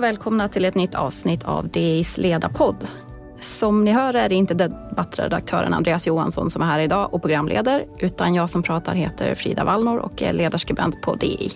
och välkomna till ett nytt avsnitt av DIs ledarpodd. Som ni hör är det inte debattredaktören Andreas Johansson som är här idag och programleder, utan jag som pratar heter Frida Wallnor och är ledarskribent på DI.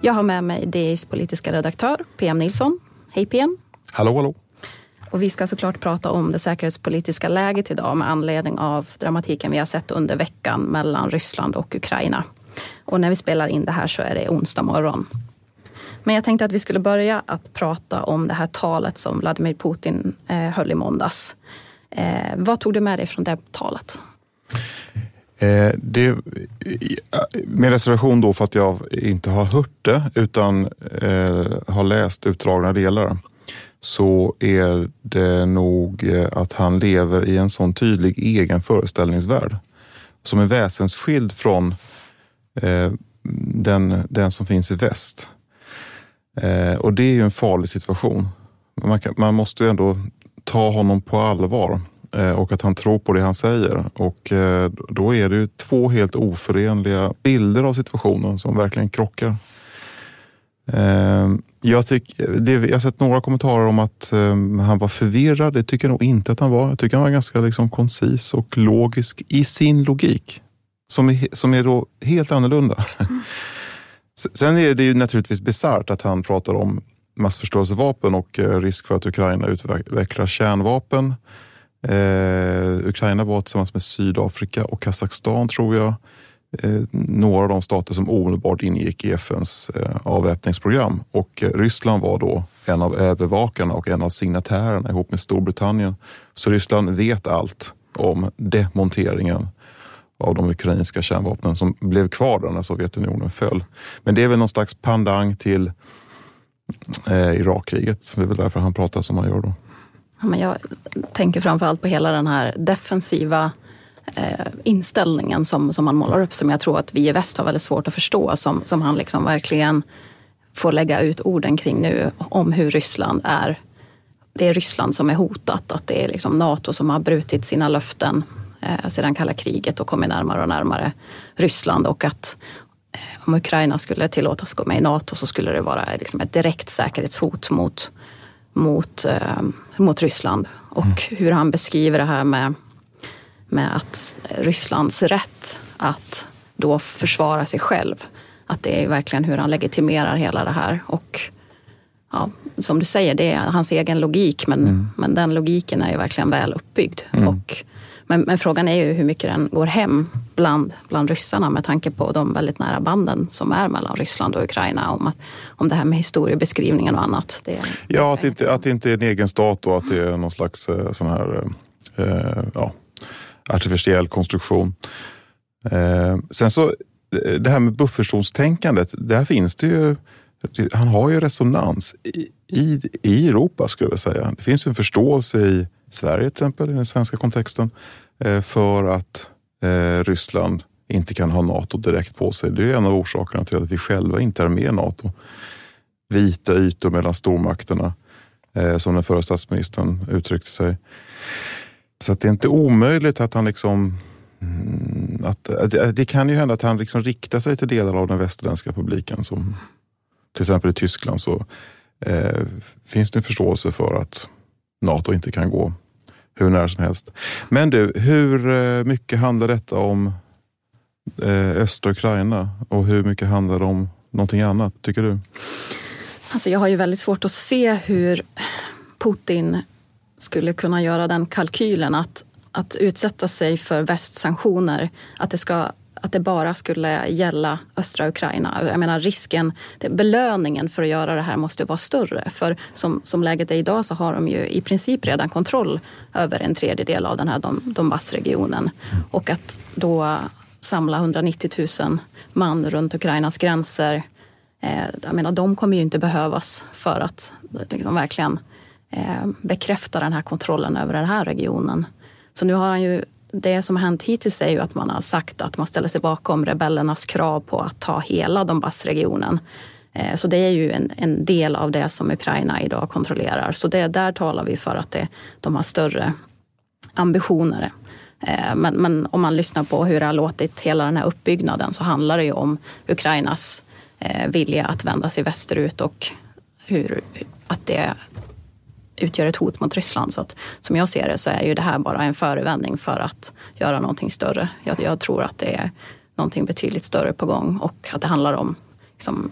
Jag har med mig DIs politiska redaktör PM Nilsson. Hej PM! Hallå, hallå! Och vi ska såklart prata om det säkerhetspolitiska läget idag med anledning av dramatiken vi har sett under veckan mellan Ryssland och Ukraina. Och när vi spelar in det här så är det onsdag morgon. Men jag tänkte att vi skulle börja att prata om det här talet som Vladimir Putin eh, höll i måndags. Eh, vad tog du med dig från det talet? Eh, det, med reservation då för att jag inte har hört det utan eh, har läst utdragna delar så är det nog eh, att han lever i en sån tydlig egen föreställningsvärld som är väsensskild från eh, den, den som finns i väst. Eh, och det är ju en farlig situation. Man, kan, man måste ju ändå ta honom på allvar eh, och att han tror på det han säger. Och eh, då är det ju två helt oförenliga bilder av situationen som verkligen krockar. Eh, jag, tyck, det, jag har sett några kommentarer om att um, han var förvirrad. Det tycker jag nog inte att han var. Jag tycker han var ganska liksom, koncis och logisk i sin logik. Som är, som är då helt annorlunda. Mm. Sen är det ju naturligtvis bisarrt att han pratar om massförstörelsevapen och eh, risk för att Ukraina utvecklar kärnvapen. Eh, Ukraina var tillsammans med Sydafrika och Kazakstan tror jag eh, några av de stater som omedelbart ingick i FNs eh, avväpningsprogram och eh, Ryssland var då en av övervakarna och en av signatärerna ihop med Storbritannien. Så Ryssland vet allt om demonteringen av de ukrainska kärnvapnen som blev kvar när Sovjetunionen föll. Men det är väl någon slags pandang till eh, Irakkriget. Det är väl därför han pratar som han gör då. Ja, men jag tänker framförallt på hela den här defensiva eh, inställningen som, som han målar upp som jag tror att vi i väst har väldigt svårt att förstå. Som, som han liksom verkligen får lägga ut orden kring nu om hur Ryssland är. Det är Ryssland som är hotat, att det är liksom Nato som har brutit sina löften eh, sedan kalla kriget och kommit närmare och närmare Ryssland och att eh, om Ukraina skulle tillåtas gå med i Nato så skulle det vara liksom ett direkt säkerhetshot mot, mot, eh, mot Ryssland. Och mm. hur han beskriver det här med, med att Rysslands rätt att då försvara sig själv. Att det är verkligen hur han legitimerar hela det här. Och ja, som du säger, det är hans egen logik men, mm. men den logiken är ju verkligen väl uppbyggd. Mm. Och men, men, frågan är ju hur mycket den går hem bland, bland ryssarna med tanke på de väldigt nära banden som är mellan Ryssland och Ukraina om, att, om det här med historiebeskrivningen och annat. Det, ja, att det, inte, att det inte är en egen stat och att det är någon slags eh, sån här eh, eh, ja, artificiell konstruktion. Eh, sen så, eh, det här med buffertzonstänkandet, där finns det ju han har ju resonans i, i, i Europa skulle jag säga. Det finns en förståelse i Sverige till exempel, i den svenska kontexten, eh, för att eh, Ryssland inte kan ha Nato direkt på sig. Det är en av orsakerna till att vi själva inte är med i Nato. Vita ytor mellan stormakterna, eh, som den förra statsministern uttryckte sig. Så det är inte omöjligt att han liksom mm, att, att, det kan ju hända att han liksom riktar sig till delar av den västerländska publiken. Som, till exempel i Tyskland så eh, finns det en förståelse för att Nato inte kan gå hur nära som helst. Men du, hur eh, mycket handlar detta om eh, östra Ukraina och hur mycket handlar det om någonting annat, tycker du? Alltså jag har ju väldigt svårt att se hur Putin skulle kunna göra den kalkylen att, att utsätta sig för västsanktioner, att det ska att det bara skulle gälla östra Ukraina. Jag menar risken, belöningen för att göra det här måste vara större. För som, som läget är idag så har de ju i princip redan kontroll över en tredjedel av den här Donbassregionen. Och att då samla 190 000 man runt Ukrainas gränser. Eh, jag menar, de kommer ju inte behövas för att liksom verkligen eh, bekräfta den här kontrollen över den här regionen. Så nu har han ju det som har hänt hittills är ju att man har sagt att man ställer sig bakom rebellernas krav på att ta hela Donbassregionen. Eh, så det är ju en, en, del av det som Ukraina idag kontrollerar. Så det, där talar vi för att det, de har större ambitioner. Eh, men, men, om man lyssnar på hur det har låtit hela den här uppbyggnaden så handlar det ju om Ukrainas eh, vilja att vända sig västerut och hur, att det utgör ett hot mot Ryssland. Så att, som jag ser det så är ju det här bara en förevändning för att göra någonting större. Jag, jag tror att det är någonting betydligt större på gång och att det handlar om liksom,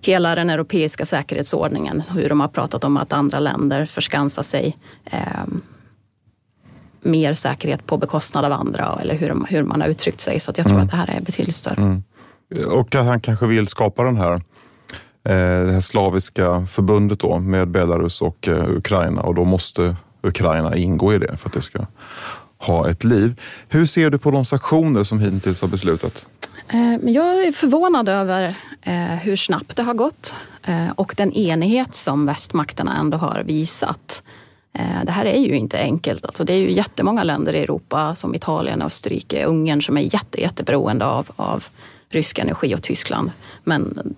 hela den europeiska säkerhetsordningen. Hur de har pratat om att andra länder förskansar sig eh, mer säkerhet på bekostnad av andra eller hur, de, hur man har uttryckt sig. Så jag tror mm. att det här är betydligt större. Mm. Och att han kanske vill skapa den här Eh, det här slaviska förbundet då med Belarus och eh, Ukraina och då måste Ukraina ingå i det för att det ska ha ett liv. Hur ser du på de sanktioner som hittills har beslutats? Eh, jag är förvånad över hur snabbt det har gått och den enighet som västmakterna ändå har visat. Det här är ju inte enkelt. Alltså det är ju jättemånga länder i Europa som Italien, Österrike, Ungern som är jätte, jätteberoende av, av rysk energi och Tyskland. Men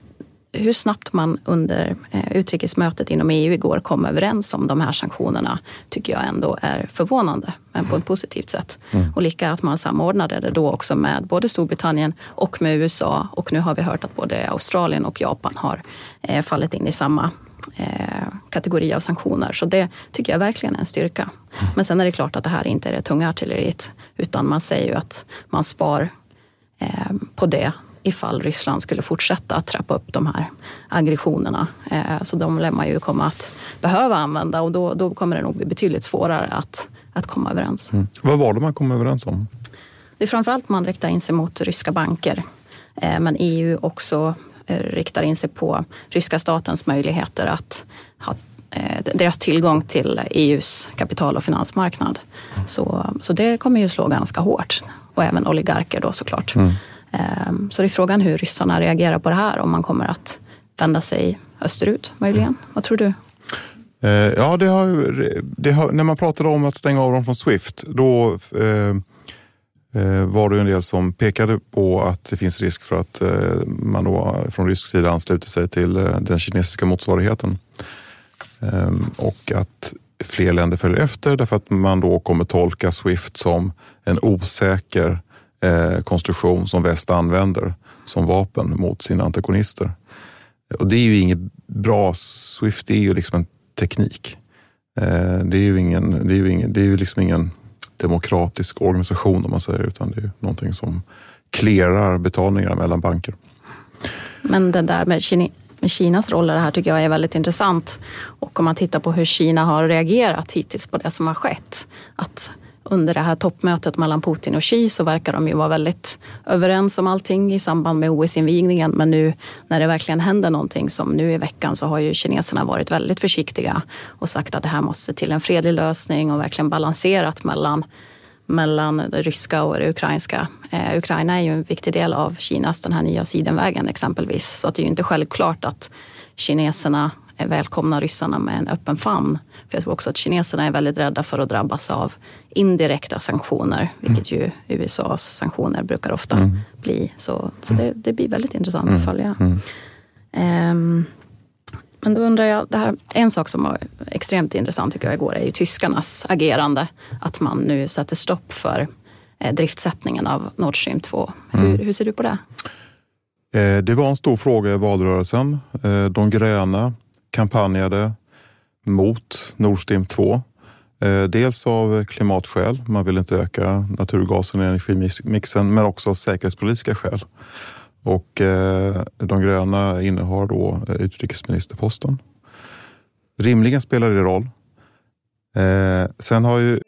hur snabbt man under eh, utrikesmötet inom EU igår kom överens om de här sanktionerna tycker jag ändå är förvånande, men på ett positivt sätt. Mm. Och lika att man samordnade det då också med både Storbritannien och med USA och nu har vi hört att både Australien och Japan har eh, fallit in i samma eh, kategori av sanktioner. Så det tycker jag verkligen är en styrka. Mm. Men sen är det klart att det här inte är det tunga artilleriet utan man säger ju att man spar på det ifall Ryssland skulle fortsätta att trappa upp de här aggressionerna. Eh, så de lär man ju komma att behöva använda och då, då kommer det nog bli betydligt svårare att, att komma överens. Mm. Vad var det man kom överens om? Det är framförallt man riktar in sig mot ryska banker. Eh, men EU också eh, riktar in sig på ryska statens möjligheter att ha deras tillgång till EUs kapital och finansmarknad. Så, så det kommer ju slå ganska hårt. Och även oligarker då såklart. Mm. Ehm, så det är frågan hur ryssarna reagerar på det här, om man kommer att vända sig österut möjligen. Mm. Vad tror du? Eh, ja, det har, det har, när man pratade om att stänga av dem från Swift, då eh, eh, var det en del som pekade på att det finns risk för att eh, man då från rysk sida ansluter sig till eh, den kinesiska motsvarigheten. Ehm, och att fler länder följer efter därför att man då kommer tolka Swift som en osäker eh, konstruktion som väst använder som vapen mot sina antagonister. Och det är ju inget bra. Swift är ju liksom en teknik. Eh, det är ju ingen, det är ju ingen, det är ju liksom ingen demokratisk organisation om man säger utan det är ju någonting som clearar betalningar mellan banker. Men det där med, Kina, med Kinas roll i det här tycker jag är väldigt intressant. Och om man tittar på hur Kina har reagerat hittills på det som har skett. Att under det här toppmötet mellan Putin och Xi så verkar de ju vara väldigt överens om allting i samband med OS-invigningen. Men nu när det verkligen händer någonting som nu i veckan så har ju kineserna varit väldigt försiktiga och sagt att det här måste till en fredlig lösning och verkligen balanserat mellan mellan det ryska och det ukrainska. Eh, Ukraina är ju en viktig del av Kinas den här nya sidenvägen exempelvis. Så att det är ju inte självklart att kineserna välkomna ryssarna med en öppen famn. För jag tror också att kineserna är väldigt rädda för att drabbas av indirekta sanktioner, vilket ju USAs sanktioner brukar ofta mm. bli. Så, så det, det, blir väldigt intressant mm. att följa. Um, men då undrar jag, det här, en sak som var extremt intressant tycker jag igår är ju tyskarnas agerande. Att man nu sätter stopp för eh, driftsättningen av Nord Stream 2. Hur, mm. hur ser du på det? Eh, det var en stor fråga i valrörelsen. Eh, de gröna kampanjade mot Nord Stream 2. Eh, dels av klimatskäl, man vill inte öka naturgasen i energimixen, men också av säkerhetspolitiska skäl. Och eh, de gröna innehar då eh, utrikesministerposten. Rimligen spelar det roll. Sen har ju...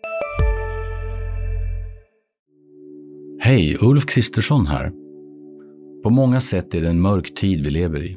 Hej, Ulf Kristersson här. På många sätt är det en mörk tid vi lever i.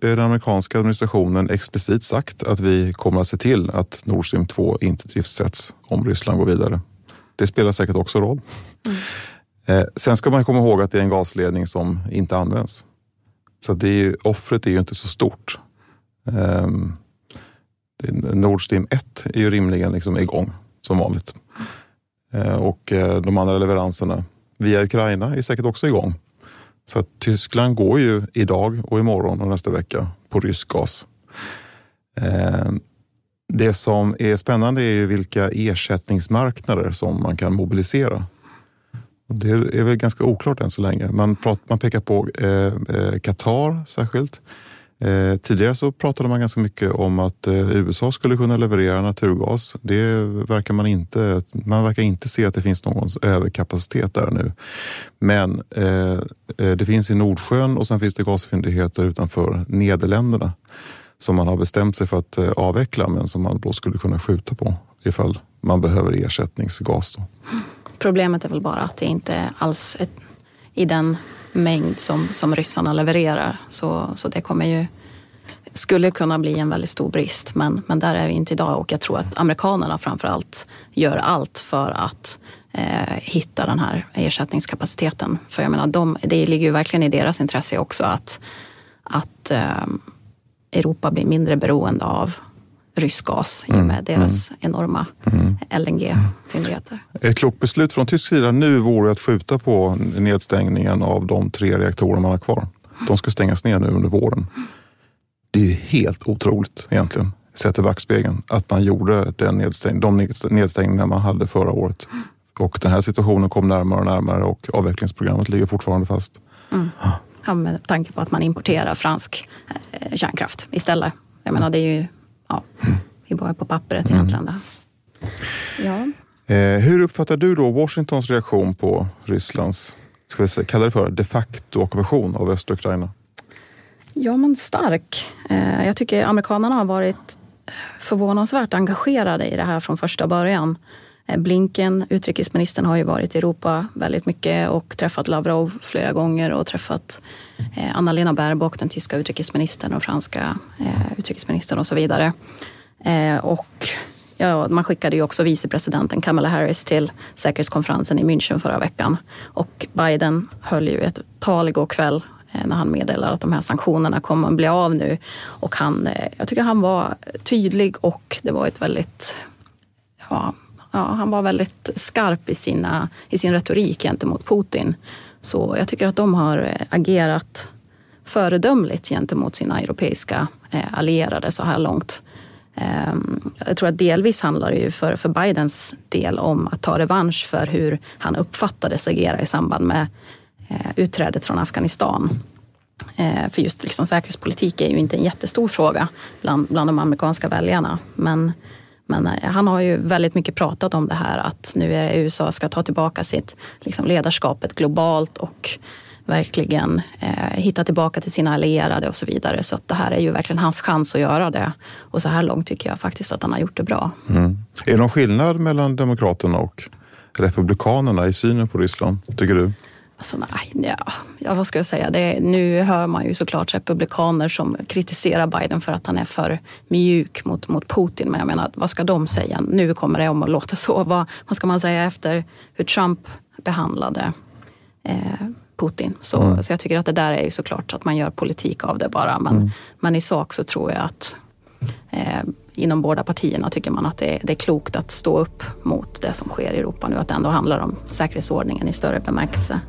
Den amerikanska administrationen explicit sagt att vi kommer att se till att Nord Stream 2 inte driftsätts om Ryssland går vidare. Det spelar säkert också roll. Mm. Eh, sen ska man komma ihåg att det är en gasledning som inte används. Så det är ju, offret är ju inte så stort. Um, Nord Stream 1 är ju rimligen liksom igång som vanligt. Uh, och uh, de andra leveranserna via Ukraina är säkert också igång. Så att Tyskland går ju idag och imorgon och nästa vecka på rysk gas. Ehm, det som är spännande är ju vilka ersättningsmarknader som man kan mobilisera. Det är väl ganska oklart än så länge. Man, pratar, man pekar på eh, eh Qatar eh, särskilt. Eh, tidigare så pratade man ganska mycket om att eh, USA skulle kunna leverera naturgas. Det verkar man inte. Man verkar inte se att det finns någon överkapacitet där nu. Men eh, eh, det finns i Nordsjön och sen finns det gasfyndigheter utanför Nederländerna som man har bestämt sig för att eh, avveckla men som man då skulle kunna skjuta på ifall man behöver ersättningsgas. Då. Problemet är väl bara att det inte alls är i den mängd som, som ryssarna levererar. Så, så det kommer ju skulle kunna bli en väldigt stor brist. Men, men där är vi inte idag och jag tror att amerikanerna framför allt gör allt för att eh, hitta den här ersättningskapaciteten. För jag menar, de, det ligger ju verkligen i deras intresse också att, att eh, Europa blir mindre beroende av rysk gas i och med mm, deras mm. enorma mm. LNG-fyndigheter. Ett klokt beslut från tysk sida nu vore att skjuta på nedstängningen av de tre reaktorer man har kvar. De ska stängas ner nu under våren. Det är helt otroligt egentligen, sett i backspegeln, att man gjorde den nedstäng de nedstängningar man hade förra året. Och den här situationen kom närmare och närmare och avvecklingsprogrammet ligger fortfarande fast. Mm. Ja, med tanke på att man importerar fransk eh, kärnkraft istället. Jag menar, det är ju ja, vi bara på pappret egentligen. Mm. Ja. Eh, hur uppfattar du då Washingtons reaktion på Rysslands, ska vi säga, kalla det för, de facto ockupation av östra Ukraina? Ja, men stark. Eh, jag tycker amerikanerna har varit förvånansvärt engagerade i det här från första början. Eh, Blinken, utrikesministern, har ju varit i Europa väldigt mycket och träffat Lavrov flera gånger och träffat eh, Anna-Lena Baerbock, den tyska utrikesministern och franska eh, utrikesministern och så vidare. Och ja, man skickade ju också vicepresidenten Kamala Harris till säkerhetskonferensen i München förra veckan. Och Biden höll ju ett tal igår kväll när han meddelar att de här sanktionerna kommer att bli av nu. Och han, jag tycker han var tydlig och det var ett väldigt ja, ja, han var väldigt skarp i, sina, i sin retorik gentemot Putin. Så jag tycker att de har eh, agerat föredömligt gentemot sina europeiska eh, allierade så här långt. Ehm, jag tror att delvis handlar det ju för, för Bidens del om att ta revansch för hur han uppfattades agera i samband med eh, utträdet från Afghanistan. För just liksom säkerhetspolitik är ju inte en jättestor fråga bland, bland de amerikanska väljarna. Men men eh, han har ju väldigt mycket pratat om det här att nu är USA ska ta tillbaka sitt liksom, ledarskapet globalt och verkligen eh, hitta tillbaka till sina allierade och så vidare. Så att det här är ju verkligen hans chans att göra det. Och så här långt tycker jag faktiskt att han har gjort det bra. Mm. Är det någon skillnad mellan Demokraterna och Republikanerna i synen på Ryssland, tycker du? Alltså, nej, ja, vad ska jag säga? Det, nu hör man ju såklart republikaner som kritiserar Biden för att han är för mjuk mot, mot Putin. Men jag menar, vad ska de säga? Nu kommer det om att låta så. Vad, vad ska man säga efter hur Trump behandlade eh, Putin? Så, mm. så jag tycker att det där är ju såklart att man gör politik av det bara. Men, mm. men i sak så tror jag att eh, inom båda partierna tycker man att det, det, är klokt att stå upp mot det som sker i Europa nu. Att det ändå handlar om säkerhetsordningen i större bemärkelse.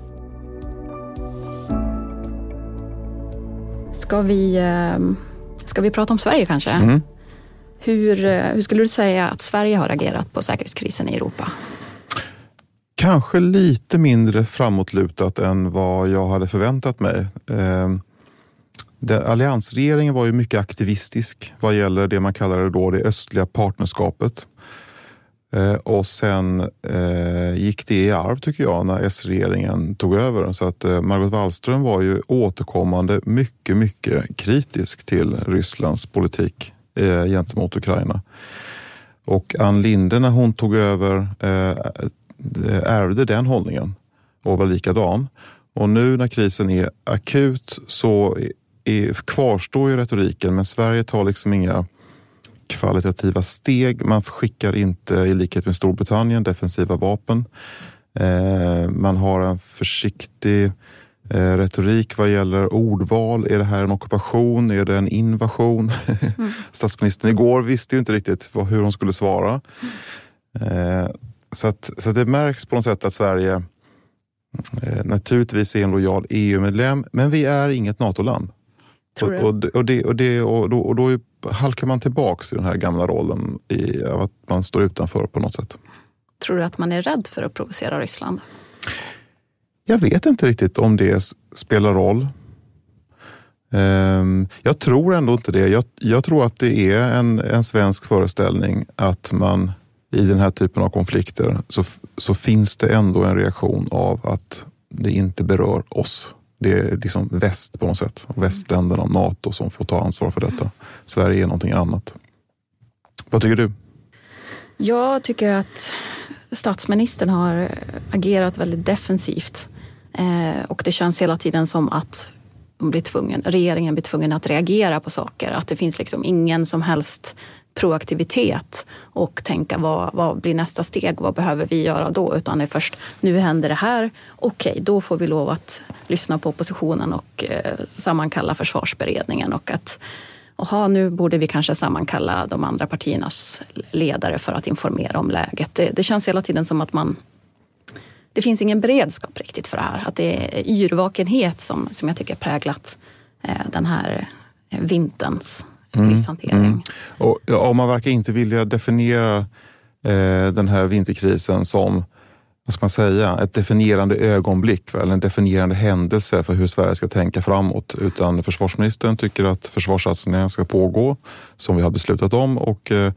Ska vi, ehm, ska vi prata om Sverige kanske? Mm. Hur, eh, hur skulle du säga att Sverige har agerat på säkerhetskrisen i Europa? Kanske lite mindre framåtlutat än vad jag hade förväntat mig. Ehm, alliansregeringen var ju mycket aktivistisk vad gäller det man kallade då det östliga partnerskapet. Eh, och sen eh, gick det i arv tycker jag när S-regeringen tog över. Så att eh, Margot Wallström var ju återkommande mycket, mycket kritisk till Rysslands politik eh, gentemot Ukraina. Och Ann Linde när hon tog över eh, ärvde den hållningen och var likadan. Och nu när krisen är akut så är, kvarstår ju retoriken men Sverige tar liksom inga kvalitativa steg. Man skickar inte, i likhet med Storbritannien, defensiva vapen. Eh, man har en försiktig eh, retorik vad gäller ordval. Är det här en ockupation? Är det en invasion? Mm. Statsministern igår visste ju inte riktigt hur hon skulle svara. Mm. Så, att, så att det märks på något sätt att Sverige naturligtvis är en lojal EU-medlem, men vi är inget NATO-land. Och, och, och, det, och, det, och, då, och då halkar man tillbaks i den här gamla rollen i, av att man står utanför på något sätt. Tror du att man är rädd för att provocera Ryssland? Jag vet inte riktigt om det spelar roll. Ehm, jag tror ändå inte det. Jag, jag tror att det är en, en svensk föreställning att man i den här typen av konflikter så, så finns det ändå en reaktion av att det inte berör oss. Det är liksom väst på något sätt. Västländerna och NATO som får ta ansvar för detta. Sverige är någonting annat. Vad tycker du? Jag tycker att statsministern har agerat väldigt defensivt. Eh, och det känns hela tiden som att blir tvungen, regeringen blir tvungen att reagera på saker. Att det finns liksom ingen som helst proaktivitet och tänka vad, vad blir nästa steg? Vad behöver vi göra då? Utan det är först nu händer det här. Okej, okay, då får vi lov att lyssna på oppositionen och eh, sammankalla försvarsberedningen och att aha, nu borde vi kanske sammankalla de andra partiernas ledare för att informera om läget. Det, det känns hela tiden som att man det finns ingen beredskap riktigt för det här. Att det är yrvakenhet som, som jag tycker präglat eh, den här vinterns mm. krishantering. Mm. Och, ja, man verkar inte vilja definiera eh, den här vinterkrisen som vad ska man säga, ett definierande ögonblick eller en definierande händelse för hur Sverige ska tänka framåt. Utan försvarsministern tycker att försvarssatsningarna ska pågå som vi har beslutat om och eh,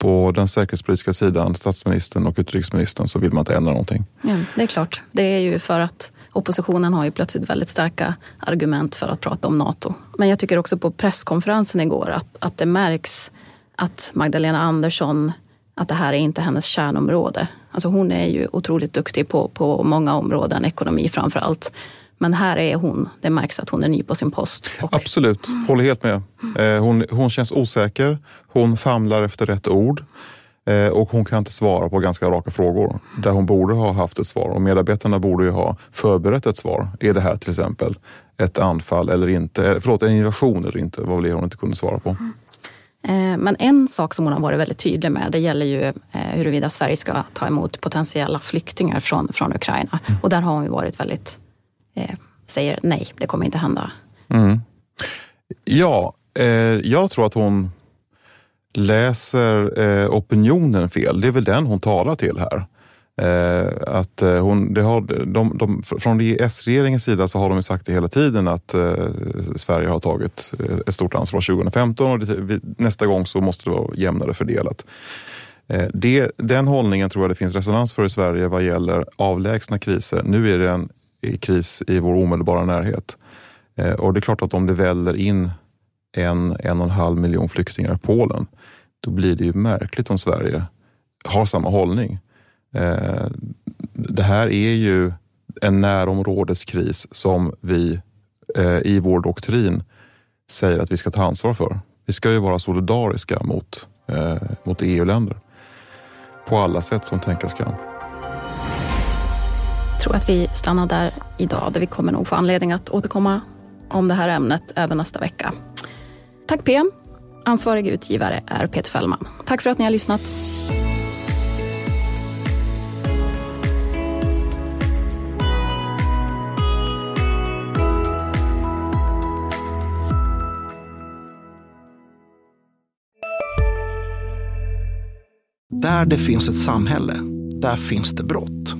på den säkerhetspolitiska sidan, statsministern och utrikesministern, så vill man inte ändra någonting. Ja, det är klart. Det är ju för att oppositionen har ju plötsligt väldigt starka argument för att prata om Nato. Men jag tycker också på presskonferensen igår att, att det märks att Magdalena Andersson, att det här är inte hennes kärnområde. Alltså hon är ju otroligt duktig på, på många områden, ekonomi framför allt. Men här är hon, det märks att hon är ny på sin post. Och... Absolut, håller helt med. Eh, hon, hon känns osäker, hon famlar efter rätt ord eh, och hon kan inte svara på ganska raka frågor där hon borde ha haft ett svar. Och medarbetarna borde ju ha förberett ett svar. Är det här till exempel ett anfall eller inte? Eh, förlåt, en invasion eller inte? var väl det hon inte kunde svara på. Men en sak som hon har varit väldigt tydlig med, det gäller ju huruvida Sverige ska ta emot potentiella flyktingar från, från Ukraina. Mm. Och där har hon ju varit väldigt eh, säger nej, det kommer inte hända. Mm. Ja, eh, jag tror att hon läser eh, opinionen fel. Det är väl den hon talar till här. Eh, att eh, hon, det har, de, de, från S-regeringens sida så har de sagt det hela tiden att eh, Sverige har tagit eh, ett stort ansvar 2015 och det, nästa gång så måste det vara jämnare fördelat. Eh, det, den hållningen tror jag det finns resonans för i Sverige vad gäller avlägsna kriser. Nu är det en i kris i vår omedelbara närhet. Eh, och det är klart att om det väller in en, en och en halv miljon flyktingar i Polen, då blir det ju märkligt om Sverige har samma hållning. Eh, det här är ju en närområdeskris som vi eh, i vår doktrin säger att vi ska ta ansvar för. Vi ska ju vara solidariska mot, mot EU-länder på alla sätt som tänkas kan tror att vi stannar där idag, där vi kommer nog få anledning att återkomma om det här ämnet även nästa vecka. Tack PM. Ansvarig utgivare är Peter Fällman. Tack för att ni har lyssnat. Där det finns ett samhälle, där finns det brott.